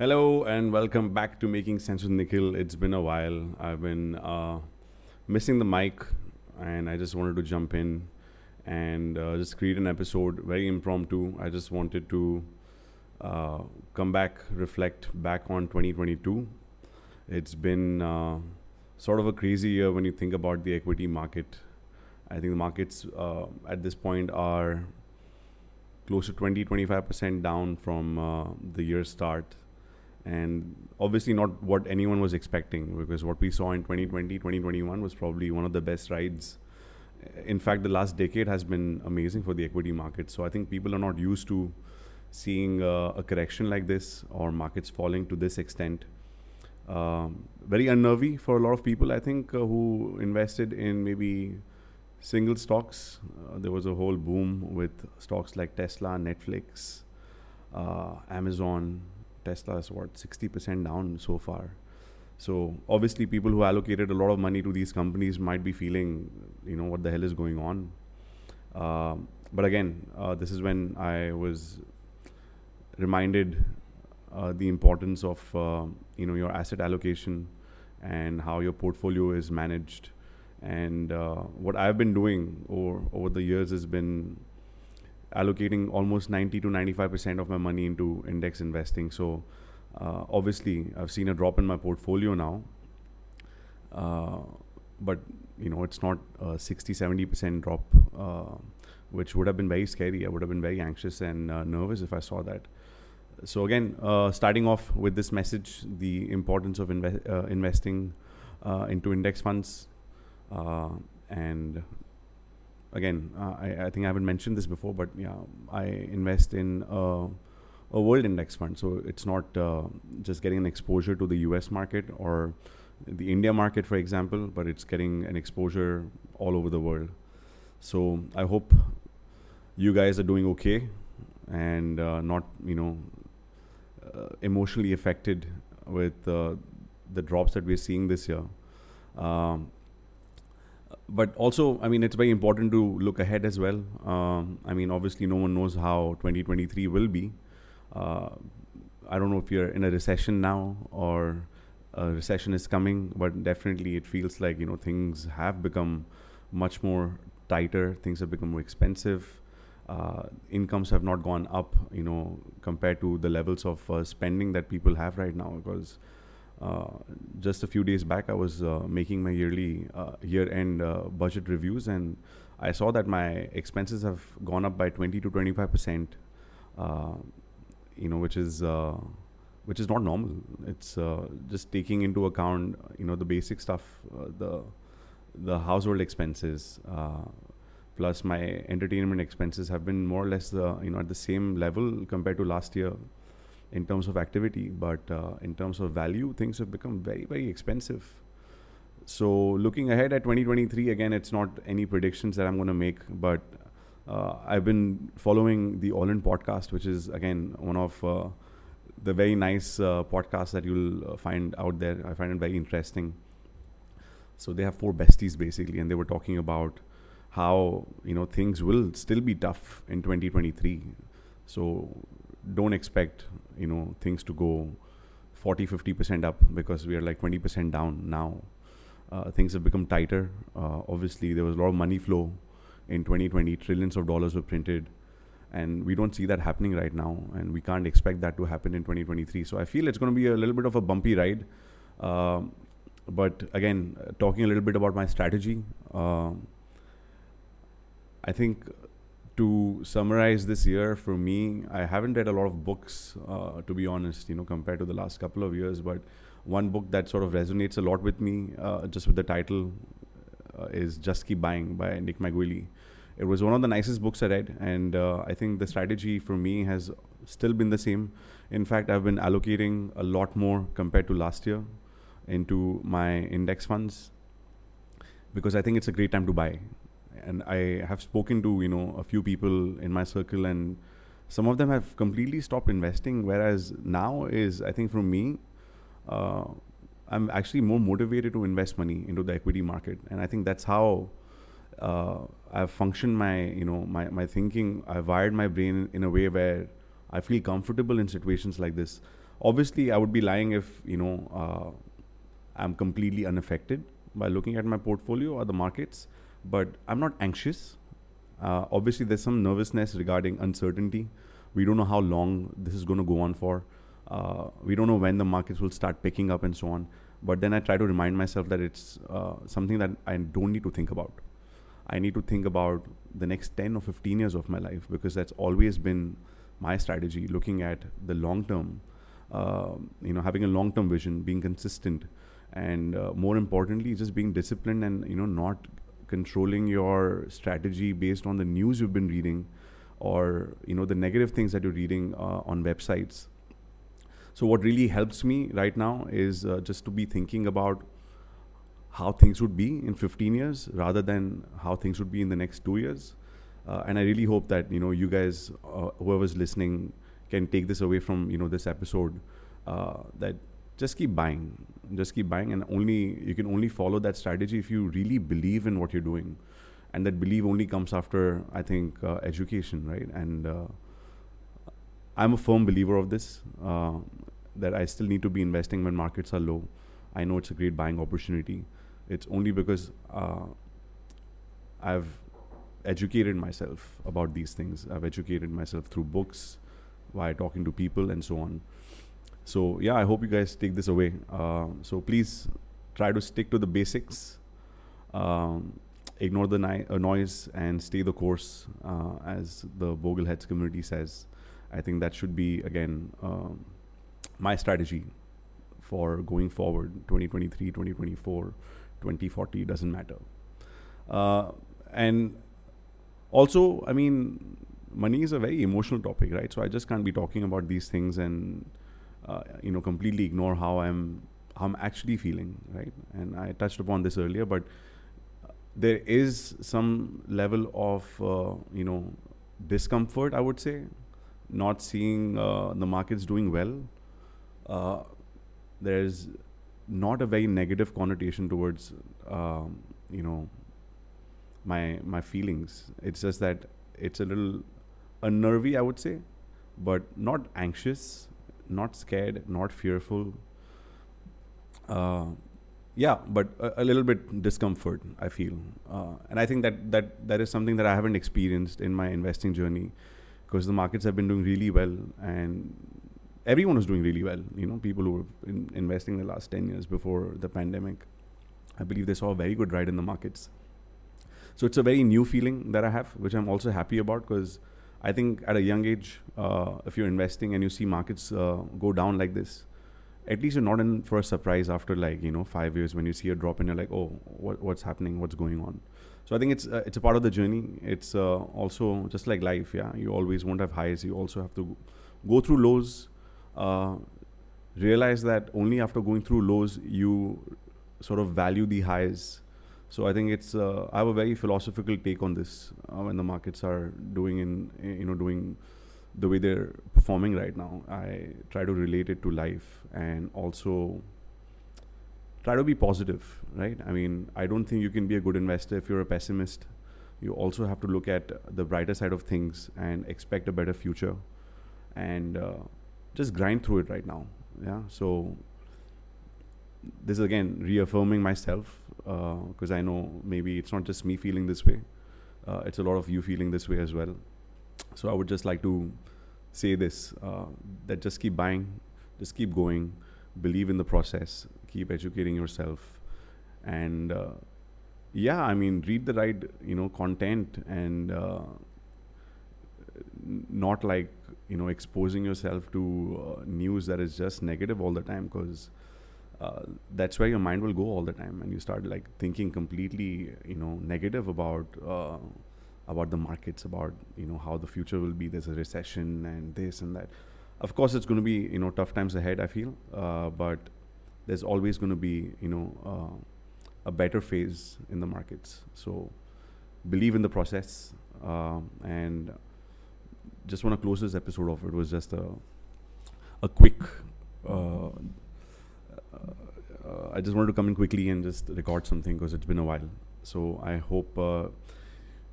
Hello and welcome back to Making Sense with Nikhil. It's been a while. I've been uh, missing the mic, and I just wanted to jump in and uh, just create an episode, very impromptu. I just wanted to uh, come back, reflect back on 2022. It's been uh, sort of a crazy year when you think about the equity market. I think the markets uh, at this point are close to 20 25% down from uh, the year start and obviously not what anyone was expecting because what we saw in 2020 2021 was probably one of the best rides. In fact the last decade has been amazing for the equity market. So i think people are not used to seeing uh, a correction like this or markets falling to this extent. Um, very unnervy for a lot of people i think uh, who invested in maybe single stocks. Uh, there was a whole boom with stocks like tesla netflix uh, amazon Tesla is what 60% down so far. So obviously, people who allocated a lot of money to these companies might be feeling, you know, what the hell is going on. Uh, but again, uh, this is when I was reminded uh, the importance of uh, you know your asset allocation and how your portfolio is managed. And uh, what I've been doing over over the years has been allocating almost 90 to 95% of my money into index investing. So, uh, obviously, I've seen a drop in my portfolio now. Uh, but, you know, it's not a 60 70% drop, uh, which would have been very scary. I would have been very anxious and uh, nervous if I saw that. So, again, uh, starting off with this message the importance of inve- uh, investing into index funds and again, uh, I, I think I haven't mentioned this before, but yeah, I invest in uh, a world index fund. So it's not uh, just getting an exposure to the US market or the India market, for example, but it's getting an exposure all over the world. So I hope you guys are doing okay and uh, not, you know, uh, emotionally affected with uh, the drops that we're seeing this year. Um, but also, I mean, it's very important to look ahead as well. Um, I mean, obviously, no one knows how 2023 will be. Uh, I don't know if you're in a recession now or a recession is coming, but definitely it feels like you know things have become much more tighter. Things have become more expensive. Uh, incomes have not gone up, you know, compared to the levels of uh, spending that people have right now because Uh, just a few days back, I was uh, making my yearly uh, year-end uh, budget reviews, and I saw that my expenses have gone up by 20 to 25 percent. Uh, you know, which is which is not normal. It's just taking into account, you know, the basic stuff, the the household expenses plus my entertainment expenses have been more or less uh, you know at the same level compared to last year in terms of activity, but uh, in terms of value, things have become very, very expensive. So, looking ahead at 2023, again, it's not any predictions that I'm going to make, but uh, I've been following the All In podcast, which is again one of uh, the very nice uh, podcasts that you'll uh, find out there. I find it very interesting. So they have four besties basically, and they were talking about how you know things will still be tough in 2023. So don't expect you know things to go 40 50% up because we are like 20% down now. Uh, things have become tighter. Uh, obviously there was a lot of money flow in 2020 trillions of dollars were printed. And we don't see that happening right now. And we can't expect that to happen in 2023 so i feel it's going to be a little bit of a bumpy ride. Uh, but again talking a little bit about my strategy uh, i think to summarize this year for me, I haven't read a lot of books, uh, to be honest, you know, compared to the last couple of years. But one book that sort of resonates a lot with me, uh, just with the title, uh, is Just Keep Buying by Nick Maggiulli. It was one of the nicest books I read, and uh, I think the strategy for me has still been the same. In fact, I've been allocating a lot more compared to last year into my index funds because I think it's a great time to buy and I have spoken to you know a few people in my circle, and some of them have completely stopped investing. Whereas now is I think for me, uh, I'm actually more motivated to invest money into the equity market, and I think that's how uh, I've functioned my you know my my thinking. I've wired my brain in a way where I feel comfortable in situations like this. obviously, I would be lying if you know uh, I'm completely unaffected by looking at my portfolio or the markets. But I'm not anxious. Uh, obviously, there's some nervousness regarding uncertainty. We don't know how long this is going to go on for. Uh, we don't know when the markets will start picking up and so on. But then I try to remind myself that it's uh, something that I don't need to think about. I need to think about the next 10 or 15 years of my life because that's always been my strategy, looking at the long term, uh, you know, having a long term vision, being consistent, and uh, more importantly, just being disciplined and, you know, not controlling your strategy based on the news you've been reading or, you know, the negative things that you're reading uh, on websites so what really helps me right now is uh, just to be thinking about how things would be in 15 years rather than how things would be in the next two years. Uh, and I really hope that you know you guys, uh, whoever's listening, can take this away from you know this episode. Uh, that just keep buying, just keep buying, and only you can only follow that strategy if you really believe in what you're doing, and that belief only comes after I think uh, education, right? And uh, I'm a firm believer of this uh, that I still need to be investing when markets are low. I know it's a great buying opportunity. It's only because uh, I've educated myself about these things. I've educated myself through books, by talking to people, and so on. So yeah, I hope you guys take this away. Uh, so please try to stick to the basics. Um, ignore the uh, noise and stay the course, uh, as the Bogleheads community says. I think that should be again um, my strategy for going forward 2023 2024 2040 doesn't matter uh, and also i mean money is a very emotional topic right so i just can't be talking about these things and uh, you know completely ignore how i'm how i'm actually feeling right? And i touched upon this earlier but there is some level of uh, you know discomfort i would say. Not seeing uh, the markets doing well, uh, there's not a very negative connotation towards um, you know my my feelings. It's just that it's a little unnervy, I would say, but not anxious, not scared, not fearful. Uh, yeah, but a, a, little bit discomfort. I feel, uh, and I think that that that is something that I haven't experienced in my investing journey because the markets have been doing really well and everyone is doing really well. You know, people who were in investing the last 10 years before the pandemic, I believe they saw a very good ride in the markets. So it's a very new feeling that I have, which I'm also happy about because I think at a young age, uh, if you're investing and you see markets uh, go down like this, at least you're not in for a surprise after like you know five years when you see a drop and you're like, oh, what, what's happening? What's going on? So I think it's uh, it's a part of the journey. It's uh, also just like life. Yeah, you always won't have highs. You also have to go through lows. Uh, realize that only after going through lows you sort of value the highs. So I think it's uh, I have a very philosophical take on this uh, when the markets are doing in you know doing the way they're performing right now. I try to relate it to life and also try to be positive, right? I mean, I don't think you can be a good investor if you're a pessimist. You also have to look at the brighter side of things and expect a better future and uh, just grind through it right now. Yeah. So, this is again reaffirming myself because uh, I know maybe it's not just me feeling this way, uh, it's a lot of you feeling this way as well. So, I would just like to say this uh, that just keep buying, just keep going, believe in the process, keep educating yourself and yeah i mean read the right you know content and uh, not like you know exposing yourself to uh, news that is just negative all the time because uh, that's where your mind will go all the time and you start like thinking completely you know negative about uh, about the markets about you know how the future will be there's a recession and this and that of course it's going to be you know tough times ahead i feel uh, but there's always going to be you know uh, a better phase in the markets. So believe in the process um, and just want to close this episode off. It was just a a quick. Uh, I just wanted to come in quickly and just record something because it's been a while. So I hope uh,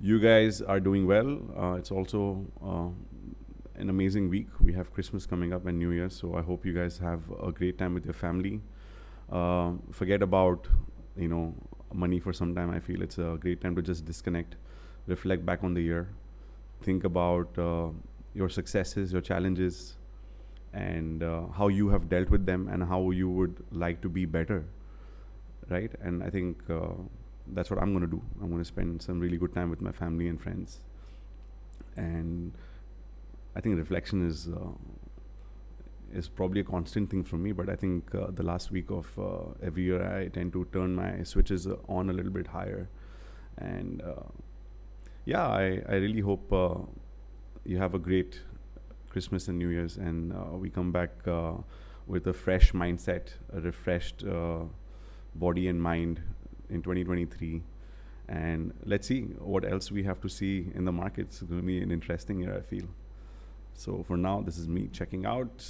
you guys are doing well. Uh, it's also an amazing week. We have Christmas coming up and New Year, so I hope you guys have a great time with your family. Uh, forget about you know money for some time. I feel it's a great time to just disconnect, reflect back on the year, think about uh, your successes, your challenges, and uh, how you have dealt with them, and how you would like to be better. Right, and I think uh, that's what I'm going to do. I'm going to spend some really good time with my family and friends, and I think reflection is uh, is probably a constant thing for me. But I think uh, the last week of uh, every year, I tend to turn my switches uh, on a little bit higher, and yeah, I I really hope you have a great Christmas and New Year's, and uh, we come back uh, with a fresh mindset, a refreshed uh, body and mind in 2023 and let's see what else we have to see in the markets. It's going to be an interesting year, I feel. So for now, this is me checking out.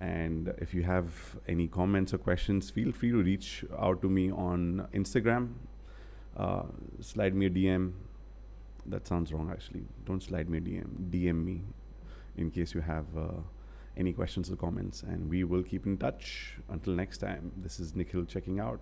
And if you have any comments or questions, feel free to reach out to me on Instagram. Uh, slide me a DM. That sounds wrong, actually. Don't slide me a DM. DM me in case you have uh, any questions or comments. And we will keep in touch. Until next time, this is Nikhil checking out.